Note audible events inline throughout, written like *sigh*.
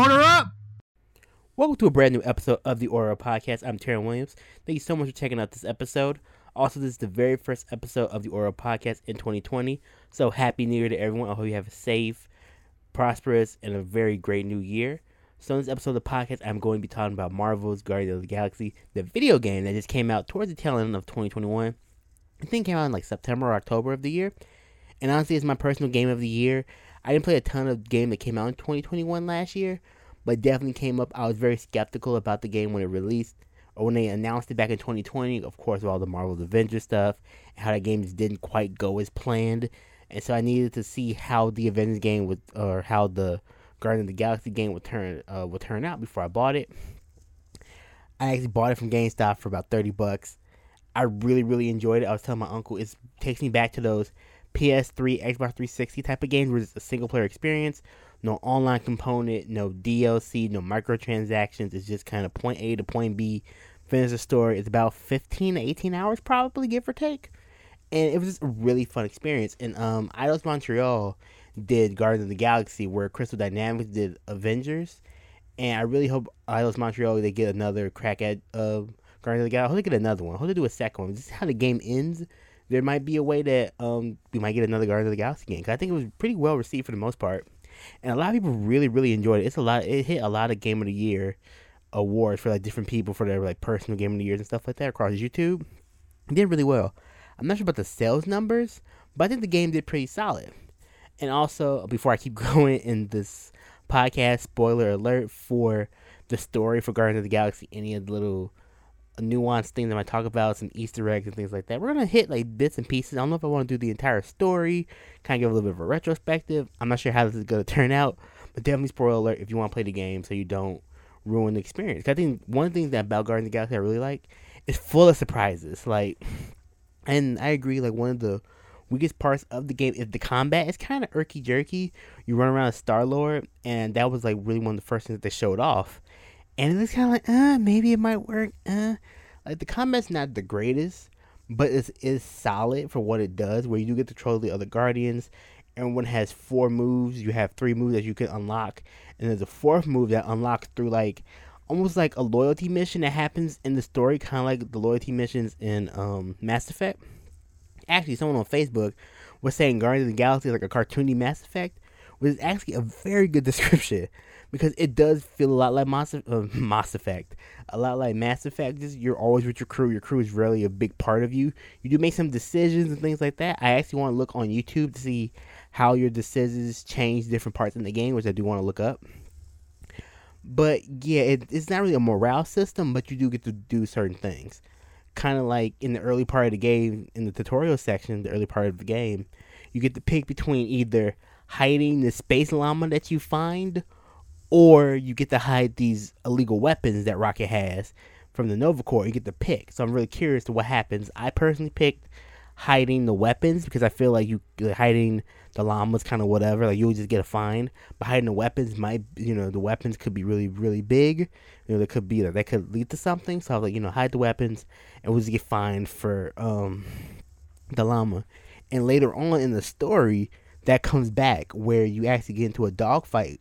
Order up! Welcome to a brand new episode of the Order Podcast. I'm Taryn Williams. Thank you so much for checking out this episode. Also, this is the very first episode of the Order Podcast in 2020. So, Happy New Year to everyone. I hope you have a safe, prosperous, and a very great new year. So, in this episode of the podcast, I'm going to be talking about Marvel's Guardians of the Galaxy, the video game that just came out towards the tail end of 2021. I think came out in like September or October of the year. And honestly, it's my personal game of the year. I didn't play a ton of game that came out in 2021 last year, but definitely came up. I was very skeptical about the game when it released or when they announced it back in 2020. Of course, with all the Marvel's Avengers stuff and how that game just didn't quite go as planned. And so I needed to see how the Avengers game would, or how the Guardian of the Galaxy game would turn uh, would turn out before I bought it. I actually bought it from GameStop for about 30 bucks. I really, really enjoyed it. I was telling my uncle, it takes me back to those PS3, Xbox 360 type of games where it's a single player experience, no online component, no DLC, no microtransactions. It's just kind of point A to point B, finish the story. It's about 15 to 18 hours, probably, give or take. And it was just a really fun experience. And um, Eidos Montreal did Guardians of the Galaxy, where Crystal Dynamics did Avengers. And I really hope Eidos Montreal they get another crack at uh, Guardians of the Galaxy. I hope they get another one. I hope they do a second one. This is how the game ends there might be a way that um, we might get another Guardians of the Galaxy game. Cause I think it was pretty well received for the most part, and a lot of people really, really enjoyed it. It's a lot. It hit a lot of Game of the Year awards for like different people for their like personal Game of the Years and stuff like that across YouTube. It did really well. I'm not sure about the sales numbers, but I think the game did pretty solid. And also, before I keep *laughs* going in this podcast, spoiler alert for the story for Guardians of the Galaxy, any of the little nuanced things that I talk about, some Easter eggs and things like that. We're gonna hit like bits and pieces. I don't know if I want to do the entire story, kind of give a little bit of a retrospective. I'm not sure how this is gonna *laughs* turn out, but definitely spoiler alert if you want to play the game so you don't ruin the experience. I think one things that about Guardians the Galaxy I really like is full of surprises. Like, and I agree. Like one of the weakest parts of the game is the combat. It's kind of irky jerky. You run around as Star Lord, and that was like really one of the first things that they showed off and it was kind of like, uh, maybe it might work. Uh, like the combat's not the greatest, but it's is solid for what it does. Where you do get to control the other guardians. Everyone has four moves. You have three moves that you can unlock, and there's a fourth move that unlocks through like almost like a loyalty mission that happens in the story, kind of like the loyalty missions in um, Mass Effect. Actually, someone on Facebook was saying Guardians of the Galaxy is like a cartoony Mass Effect, which is actually a very good *laughs* description because it does feel a lot like Mass, uh, *laughs* Mass Effect, a lot like Mass Effect. Just you're always with your crew. Your crew is really a big part of you. You do make some decisions and things like that. I actually want to look on YouTube to see how your decisions change different parts in the game, which I do want to look up. But yeah, it, it's not really a morale system, but you do get to do certain things. Kind of like in the early part of the game, in the tutorial section, the early part of the game, you get to pick between either hiding the space llama that you find or you get to hide these illegal weapons that Rocket has from the Nova Corps. You get to pick. So I'm really curious to what happens. I personally picked hiding the weapons because I feel like you hiding the llamas kind of whatever. Like you'll just get a fine, but hiding the weapons might you know the weapons could be really really big. You know that could be that that could lead to something. So I was like you know hide the weapons and we'll just get fined for um the llama. And later on in the story, that comes back where you actually get into a dogfight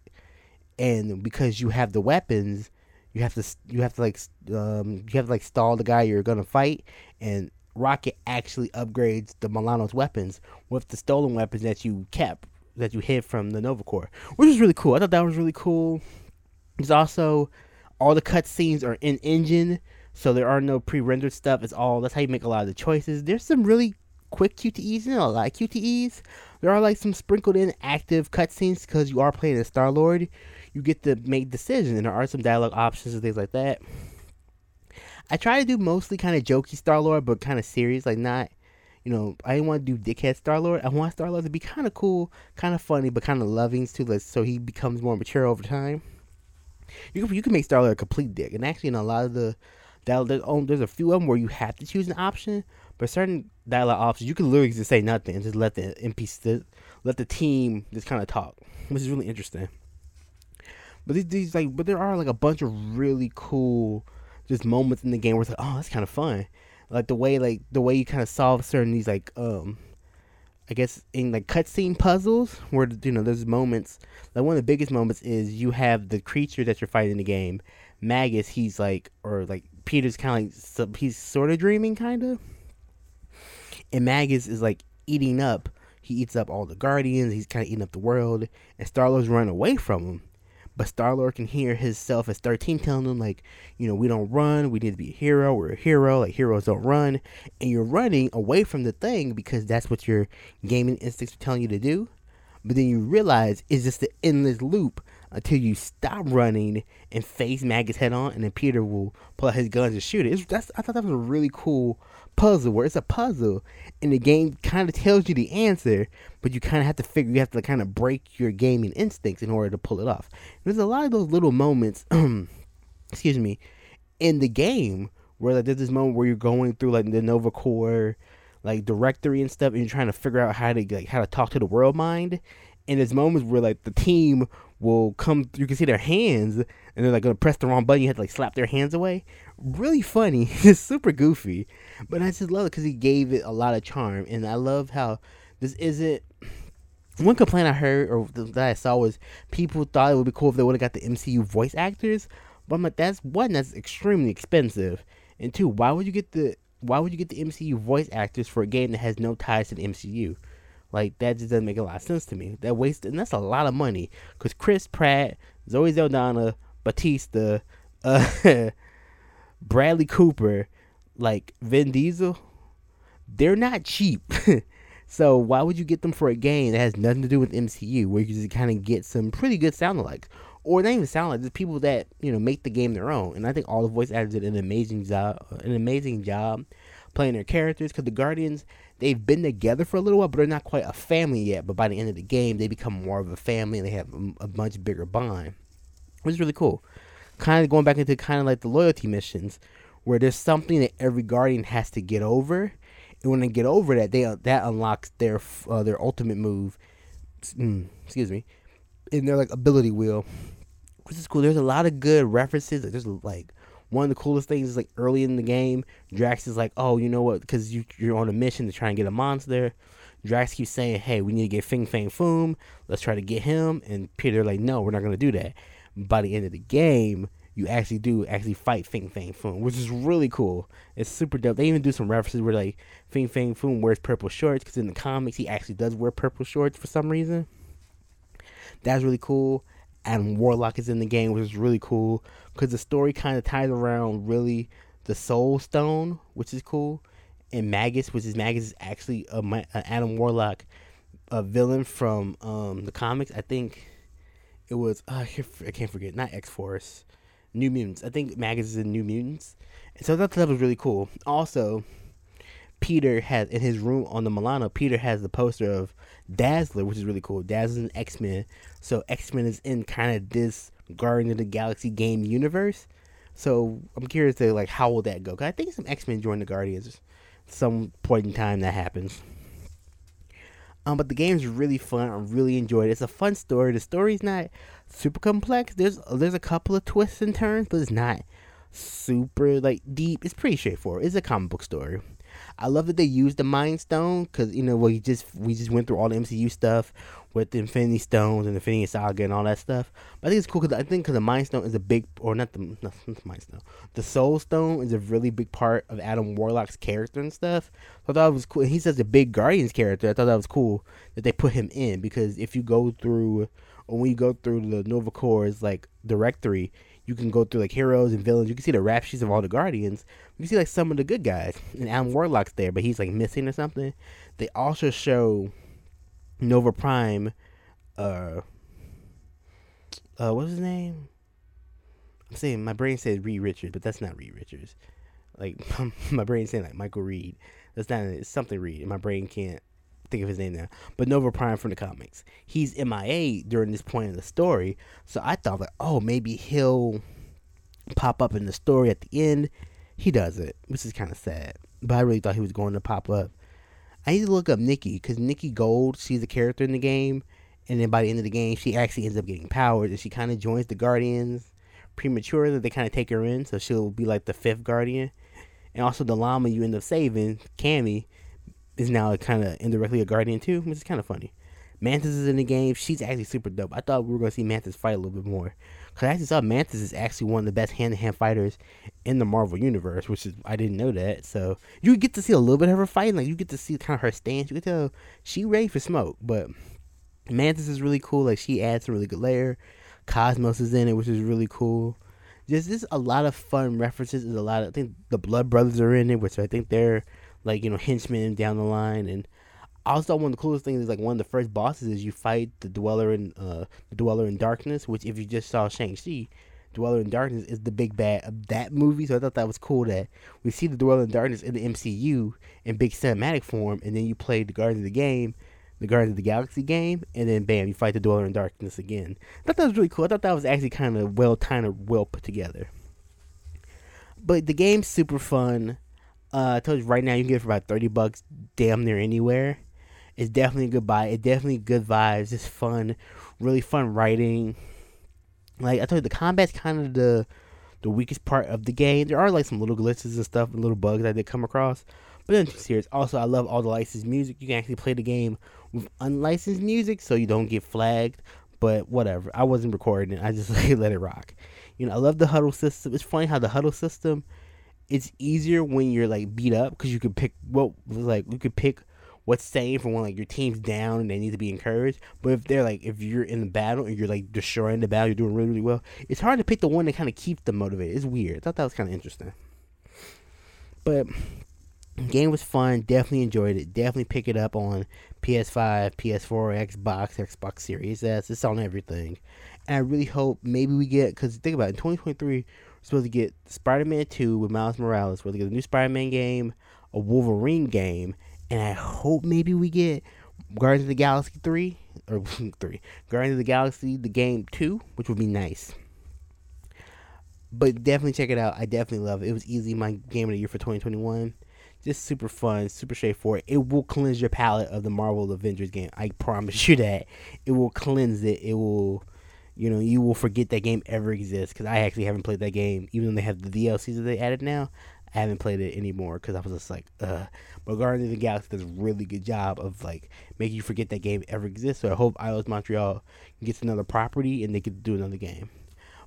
and because you have the weapons, you have to you have to like um, you have to like stall the guy you're gonna fight, and Rocket actually upgrades the Milano's weapons with the stolen weapons that you kept that you hid from the Nova Corps, which is really cool. I thought that was really cool. There's also all the cutscenes are in engine, so there are no pre-rendered stuff. It's all that's how you make a lot of the choices. There's some really quick QTEs, know, a lot of QTEs. There are like some sprinkled in active cutscenes because you are playing as Star Lord you get to make decisions, and there are some dialogue options and things like that. I try to do mostly kind of jokey Star Lord, but kind of serious, like not, you know, I didn't want to do dickhead Star Lord. I want Star Lord to be kind of cool, kind of funny, but kind of loving too, like, so he becomes more mature over time. You can, you can make Star Lord a complete dick, and actually, in a lot of the there's, um, there's a few of them where you have to choose an option, but certain dialogue options you can literally just say nothing and just let the NPC, let the team just kind of talk, which is really interesting. But these, these like, but there are like a bunch of really cool just moments in the game where it's like, oh, that's kind of fun. Like the way like the way you kind of solve certain these like um, I guess in like cutscene puzzles where you know there's moments like one of the biggest moments is you have the creature that you're fighting in the game, Magus. He's like or like Peter's kind of like he's sort of dreaming kind of, and Magus is like eating up. He eats up all the guardians. He's kind of eating up the world, and Star Lord's running away from him. But Star Lord can hear himself as 13 telling him, like, you know, we don't run. We need to be a hero. We're a hero. Like, heroes don't run. And you're running away from the thing because that's what your gaming instincts are telling you to do. But then you realize it's just the endless loop until you stop running and face Magus head on, and then Peter will pull out his guns and shoot it. It's, that's, I thought that was a really cool puzzle where it's a puzzle and the game kind of tells you the answer, but you kind of have to figure, you have to kind of break your gaming instincts in order to pull it off. There's a lot of those little moments, *clears throat* excuse me, in the game where like, there's this moment where you're going through like the Nova Corps like directory and stuff and you're trying to figure out how to like how to talk to the world mind and there's moments where like the team will come you can see their hands and they're like gonna press the wrong button. You have to like slap their hands away. Really funny. *laughs* It's super goofy. But i just love it because he gave it a lot of charm and i love how this isn't *sniffs* one complaint i heard or that i saw was people thought it would be cool if they would have got the mcu voice actors but i'm like that's one that's extremely expensive and two why would you get the why would you get the mcu voice actors for a game that has no ties to the mcu like that just doesn't make a lot of sense to me. That waste and that's a lot of money because Chris Pratt, Zoe Saldana, Bautista, uh, *laughs* Bradley Cooper, like Vin Diesel, they're not cheap. *laughs* so why would you get them for a game that has nothing to do with MCU, where you just kind of get some pretty good sound alikes, or they even sound like the people that you know make the game their own? And I think all the voice actors did an amazing job, an amazing job playing their characters because the Guardians they've been together for a little while, but they're not quite a family yet. But by the end of the game, they become more of a family and they have a, much bigger bond, which is really cool. Kind of going back into kind of like the loyalty missions, where there's something that every Guardian has to get over, and when they get over that, they that unlocks their uh, their ultimate move. Mm, excuse me, in their like ability wheel, which is cool. There's a lot of good references. There's like one of the coolest things is like early in the game, Drax is like, oh, you know what? Because you, you're on a mission to try and get a monster. Drax keeps saying, hey, we need to get Fin Fang Foom. Let's try to get him. And Peter like, no, we're not to do that. By the end of the game, you actually do actually fight Fin Fang Foom, which is really cool. It's super dope. They even do some references where like Fin Fang Foom wears purple shorts because in the comics he actually does wear purple shorts for some reason. That's really cool. Adam Warlock is in the game, which is really cool because the story kind of ties around really the Soul Stone, which is cool, and Magus, which is Magus is actually a, Adam Warlock, a villain from um, the comics. I think it was uh, I can't forget, not X Force, New Mutants. I think Magus is in New Mutants, and so that stuff was really cool. Also, Peter has in his room on the Milano. Peter has the poster of Dazzler, which is really cool. Dazzler's an X Men, so X Men is in kind of this Guardian of the Galaxy game universe. So I'm curious to like how will that go? Cause I think some X Men join the Guardians some point in time that happens. Um, but the game's really fun. I really enjoyed it. It's a fun story. The story's not super complex. There's there's a couple of twists and turns, but it's not super like deep. It's pretty straightforward. It's a comic book story. I love that they used the Mind Stone because you know we just we just went through all the MCU stuff with the Infinity Stones and Infinity Saga and all that stuff. But I think it's cool because I think because the Mind Stone is a big or not the not the Mind Stone, the Soul Stone is a really big part of Adam Warlock's character and stuff. So I thought it was cool. And He's such a big Guardians character. I thought that was cool that they put him in because if you go through or when you go through the Nova Corps like directory, you can go through like heroes and villains. You can see the rap sheets of all the Guardians. You see like some of the good guys. And Adam Warlock's there, but he's like missing or something. They also show Nova Prime. Uh, uh, what's his name? I'm saying my brain says Reed Richards, but that's not Reed Richards. Like *laughs* my brain's saying like Michael Reed. That's not it's something Reed, and my brain can't think of his name now, but Nova Prime from the comics. He's MIA during this point in the story, so I thought that oh, maybe he'll pop up in the story at the end. He doesn't, which is kind of sad. But I really thought he was going to pop up. I need to look up Nikki because Nikki Gold, she's a character in the game, and then by the end of the game, she actually ends up getting powers, and she kind of joins the Guardians prematurely. They kind of take her in, so she'll be like the fifth Guardian. And also the llama you end up saving, Cammy, is now kind of indirectly a guardian too, which is kind of funny. Mantis is in the game. She's actually super dope. I thought we were gonna see Mantis fight a little bit more. Cause I actually saw Mantis is actually one of the best hand to hand fighters in the Marvel universe, which is I didn't know that. So you get to see a little bit of her fighting, like you get to see kind of her stance. You can tell she ready for smoke. But Mantis is really cool. Like she adds some really good layer. Cosmos is in it, which is really cool. Just there's a lot of fun references. There's a lot of I think the Blood Brothers are in it, which I think they're like you know henchmen down the line. And also one of the coolest things is like one of the first bosses is you fight the dweller in uh dweller in darkness which if you just saw shang-chi dweller in darkness is the big bad of that movie. So i thought that was cool that we see the dweller in darkness in the mcu in big cinematic form and then you play the guardians of the game the guardians of the galaxy game and then bam you fight the dweller in darkness again. I thought that was really cool. I thought that was actually kind of well kind of well put together. But the game's super fun uh, I told you right now you can get it for about thirty bucks, damn near anywhere. It's definitely a good buy. It's definitely good vibes. It's fun, really fun writing. Like I told you, the combat's kind of the the weakest part of the game. There are like some little glitches and stuff, and little bugs I did come across, but then serious. Also, I love all the licensed music. You can actually play the game with unlicensed music, so you don't get flagged. But whatever, I wasn't recording it. I just like, *laughs* let it rock. You know, I love the huddle system. It's funny how the huddle system it's easier when you're like beat up because you could pick what like you could pick what's saying for when like your team's down and they need to be encouraged. But if they're like if you're in the battle and you're like destroying the battle, you're doing really really well. It's hard to pick the one that kind of keeps them motivated. It's weird. I thought that was kind of interesting. But game was fun. Definitely enjoyed it. Definitely pick it up on PS5, PS4, Xbox, Xbox Series S. It's on everything. And I really hope maybe we get because think about it, in 2023 we're supposed to get Spider Man 2 with Miles Morales. We're supposed to get a new Spider Man game, a Wolverine game, and I hope maybe we get Guardians of the Galaxy 3 or *laughs* 3. Guardians of the Galaxy the game 2, which would be nice. But definitely check it out. I definitely love it. It was easily my game of the year for 2021. Just super fun, super straightforward. It will cleanse your palate of the Marvel Avengers game. I promise you that. It will cleanse it. It will you know, you will forget that game ever exists. Because I actually haven't played that game, even though they have the DLCs that they added now. I haven't played it anymore because I was just like, uh. But Guardians of the Galaxy does a really good job of like making you forget that game ever exists. So I hope Eidos Montreal gets another property and they can do another game.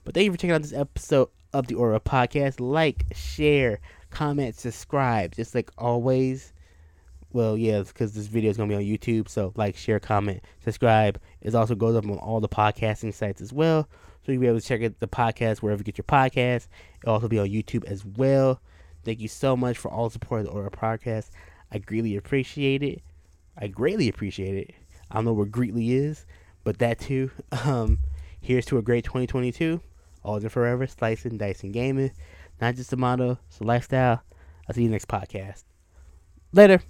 But thank you for checking out this episode of the Order Podcast. Like, share, comment, subscribe. Just like always. Well, yeah, because this video is going to be on YouTube. So, like, share, comment, subscribe. It also goes up on all the podcasting sites as well. So, you'll be able to check out the podcast wherever you get your podcast. It'll also be on YouTube as well. Thank you so much for all the support of the Order Podcast. I greatly appreciate it. I greatly appreciate it. I don't know where greatly is, but that too. *laughs* Um, here's to a great 2022. All in forever, slicing, dicing, gaming. Not just a motto, it's a lifestyle. I'll see you next podcast. Later.